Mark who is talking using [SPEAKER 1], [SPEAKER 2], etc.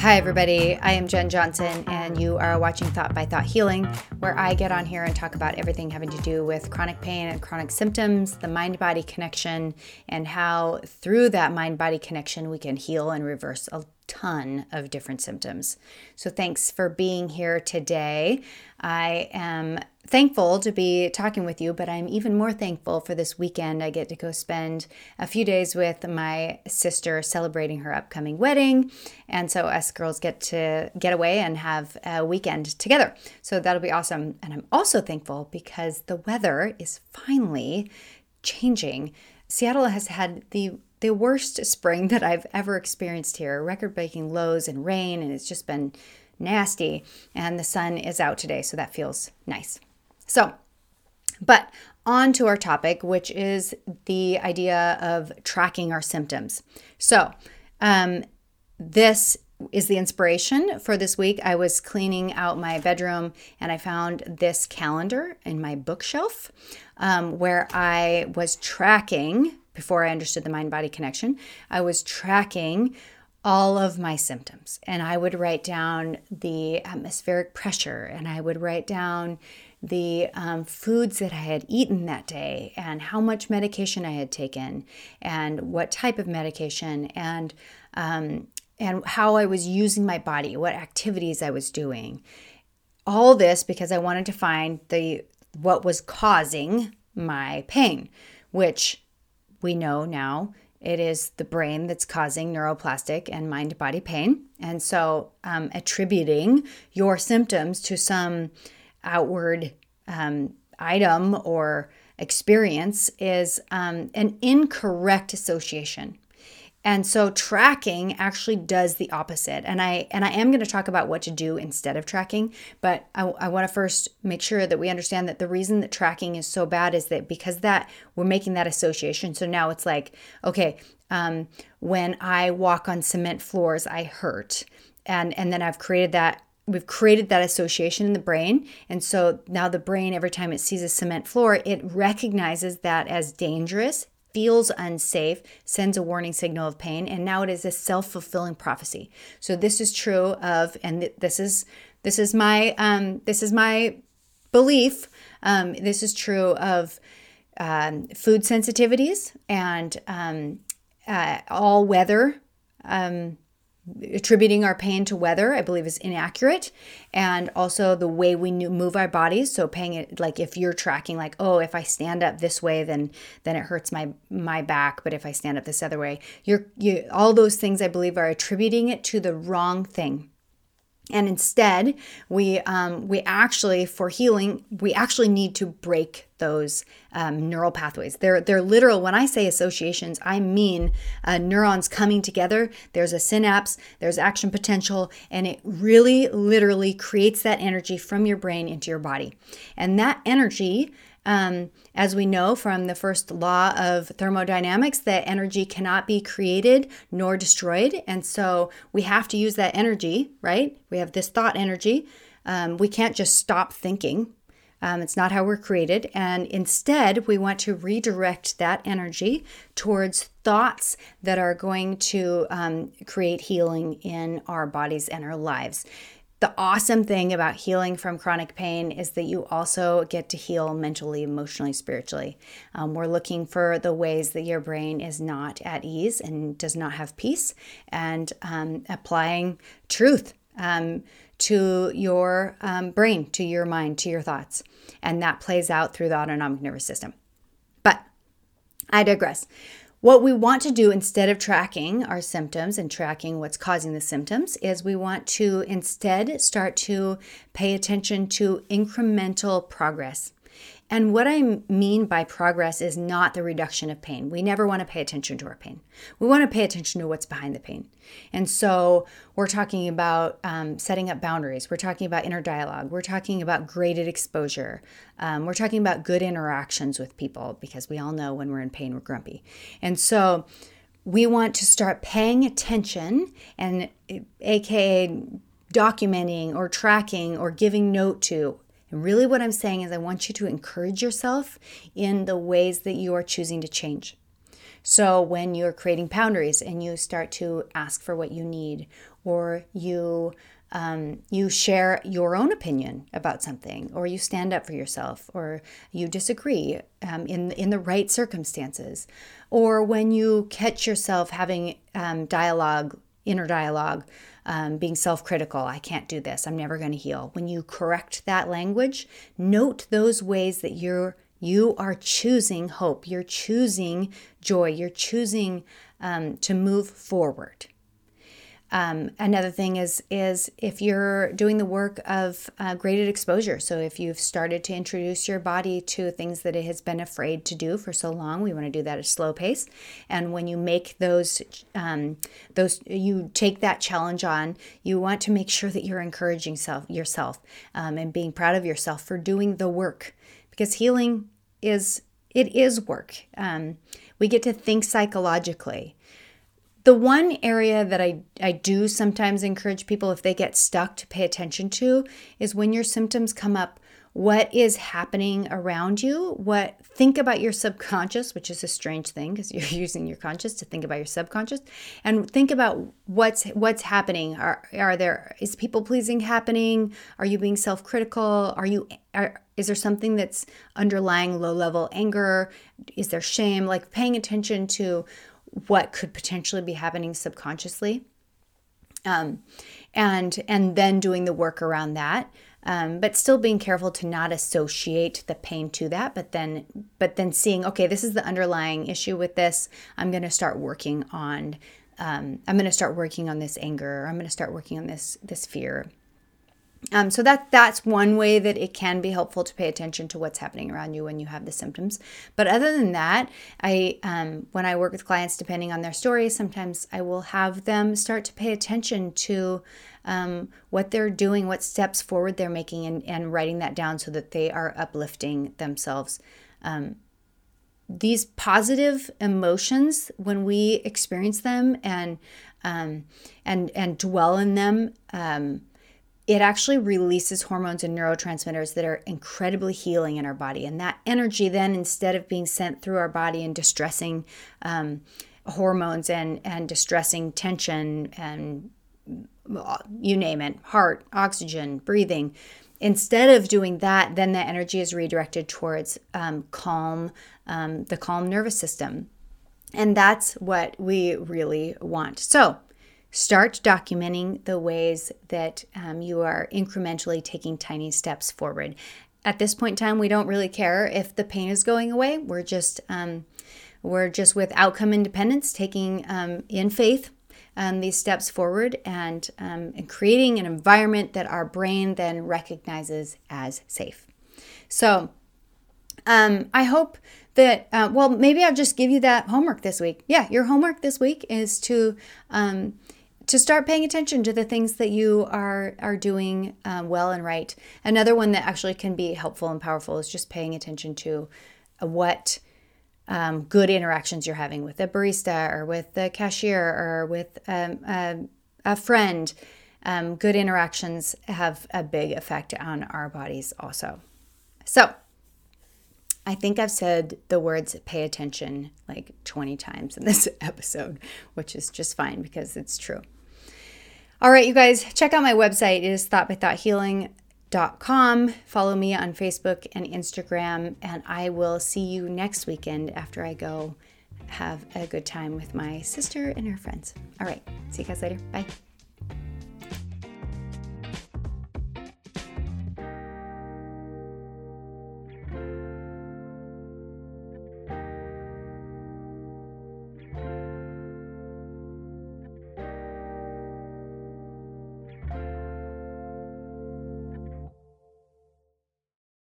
[SPEAKER 1] Hi, everybody. I am Jen Johnson, and you are watching Thought by Thought Healing, where I get on here and talk about everything having to do with chronic pain and chronic symptoms, the mind body connection, and how through that mind body connection we can heal and reverse a ton of different symptoms. So, thanks for being here today. I am thankful to be talking with you, but I'm even more thankful for this weekend. I get to go spend a few days with my sister celebrating her upcoming wedding. And so us girls get to get away and have a weekend together. So that'll be awesome. And I'm also thankful because the weather is finally changing. Seattle has had the the worst spring that I've ever experienced here, record breaking lows and rain, and it's just been nasty. And the sun is out today, so that feels nice. So, but on to our topic, which is the idea of tracking our symptoms. So, um, this is the inspiration for this week. I was cleaning out my bedroom and I found this calendar in my bookshelf um, where I was tracking, before I understood the mind body connection, I was tracking all of my symptoms. And I would write down the atmospheric pressure and I would write down the um, foods that I had eaten that day and how much medication I had taken and what type of medication and um, and how I was using my body, what activities I was doing. All this because I wanted to find the what was causing my pain, which we know now it is the brain that's causing neuroplastic and mind body pain. And so, um, attributing your symptoms to some outward um, item or experience is um, an incorrect association. And so tracking actually does the opposite. And i and i am going to talk about what to do instead of tracking but i, I want to first make sure that we understand that the reason that tracking is so bad is that because that we're making that association. So now it's like okay um, when i walk on cement floors i hurt. And and then i've created that we've created that association in the brain. And so now the brain every time it sees a cement floor it recognizes that as dangerous feels unsafe sends a warning signal of pain. And now it is a self-fulfilling prophecy. So this is true of and this is this is my um, this is my belief. Um, this is true of um, food sensitivities and um, uh, all weather um, attributing our pain to weather i believe is inaccurate. And also the way we move our bodies. So paying it like if you're tracking like oh if i stand up this way then then it hurts my my back. But if i stand up this other way you're you all those things i believe are attributing it to the wrong thing and instead we um, we actually for healing we actually need to break those um, neural pathways. They're they're literal. When i say associations i mean uh, neurons coming together. There's a synapse there's action potential and it really literally creates that energy from your brain into your body. And that energy um, as we know from the first law of thermodynamics, that energy cannot be created nor destroyed. And so we have to use that energy, right? We have this thought energy. Um, we can't just stop thinking. Um, it's not how we're created. And instead, we want to redirect that energy towards thoughts that are going to um, create healing in our bodies and our lives. The awesome thing about healing from chronic pain is that you also get to heal mentally, emotionally, spiritually. Um, we're looking for the ways that your brain is not at ease and does not have peace, and um, applying truth um, to your um, brain, to your mind, to your thoughts. And that plays out through the autonomic nervous system. But I digress. What we want to do instead of tracking our symptoms and tracking what's causing the symptoms is we want to instead start to pay attention to incremental progress. And what I mean by progress is not the reduction of pain. We never want to pay attention to our pain. We want to pay attention to what's behind the pain. And so we're talking about um, setting up boundaries. We're talking about inner dialogue. We're talking about graded exposure. Um, we're talking about good interactions with people because we all know when we're in pain, we're grumpy. And so we want to start paying attention and, AKA, documenting or tracking or giving note to and really, what I'm saying is, I want you to encourage yourself in the ways that you are choosing to change. So when you're creating boundaries and you start to ask for what you need, or you um, you share your own opinion about something, or you stand up for yourself, or you disagree um, in in the right circumstances, or when you catch yourself having um, dialogue, inner dialogue, um, being self-critical. I can't do this. I'm never going to heal. When you correct that language, note those ways that you're you are choosing hope. You're choosing joy. You're choosing um, to move forward. Um, another thing is is if you're doing the work of uh, graded exposure. So if you've started to introduce your body to things that it has been afraid to do for so long, we want to do that at a slow pace. And when you make those um, those you take that challenge on, you want to make sure that you're encouraging self yourself um, and being proud of yourself for doing the work because healing is it is work. Um, we get to think psychologically the one area that I, I do sometimes encourage people if they get stuck to pay attention to is when your symptoms come up what is happening around you? What think about your subconscious which is a strange thing because you're using your conscious to think about your subconscious and think about what's what's happening. Are are there is people pleasing happening? Are you being self-critical? Are you are, is there something that's underlying low level anger? Is there shame? Like paying attention to what could potentially be happening subconsciously. Um, and and then doing the work around that um, but still being careful to not associate the pain to that but then but then seeing okay this is the underlying issue with this. I'm going to start working on um, i'm going to start working on this anger. I'm going to start working on this this fear um, so that that's one way that it can be helpful to pay attention to what's happening around you when you have the symptoms. But other than that, I um, when I work with clients, depending on their story, sometimes I will have them start to pay attention to um, what they're doing, what steps forward they're making, and, and writing that down so that they are uplifting themselves. Um, these positive emotions, when we experience them and um, and and dwell in them um, it actually releases hormones and neurotransmitters that are incredibly healing in our body. And that energy, then, instead of being sent through our body and distressing um, hormones and, and distressing tension and uh, you name it, heart, oxygen, breathing, instead of doing that, then that energy is redirected towards um, calm, um, the calm nervous system. And that's what we really want. So, Start documenting the ways that um, you are incrementally taking tiny steps forward. At this point in time, we don't really care if the pain is going away. We're just um, we're just with outcome independence, taking um, in faith um, these steps forward and, um, and creating an environment that our brain then recognizes as safe. So, um, I hope that, uh, well, maybe I'll just give you that homework this week. Yeah, your homework this week is to um, to start paying attention to the things that you are are doing um, well and right. Another one that actually can be helpful and powerful is just paying attention to uh, what um, good interactions you're having with a barista or with the cashier or with um, a, a, friend. Um, good interactions have a big effect on our bodies also. So. I think I've said the words pay attention like 20 times in this episode, which is just fine because it's true. All right, you guys, check out my website. It is thoughtbythoughthealing.com. Follow me on Facebook and Instagram, and I will see you next weekend after I go have a good time with my sister and her friends. All right, see you guys later. Bye.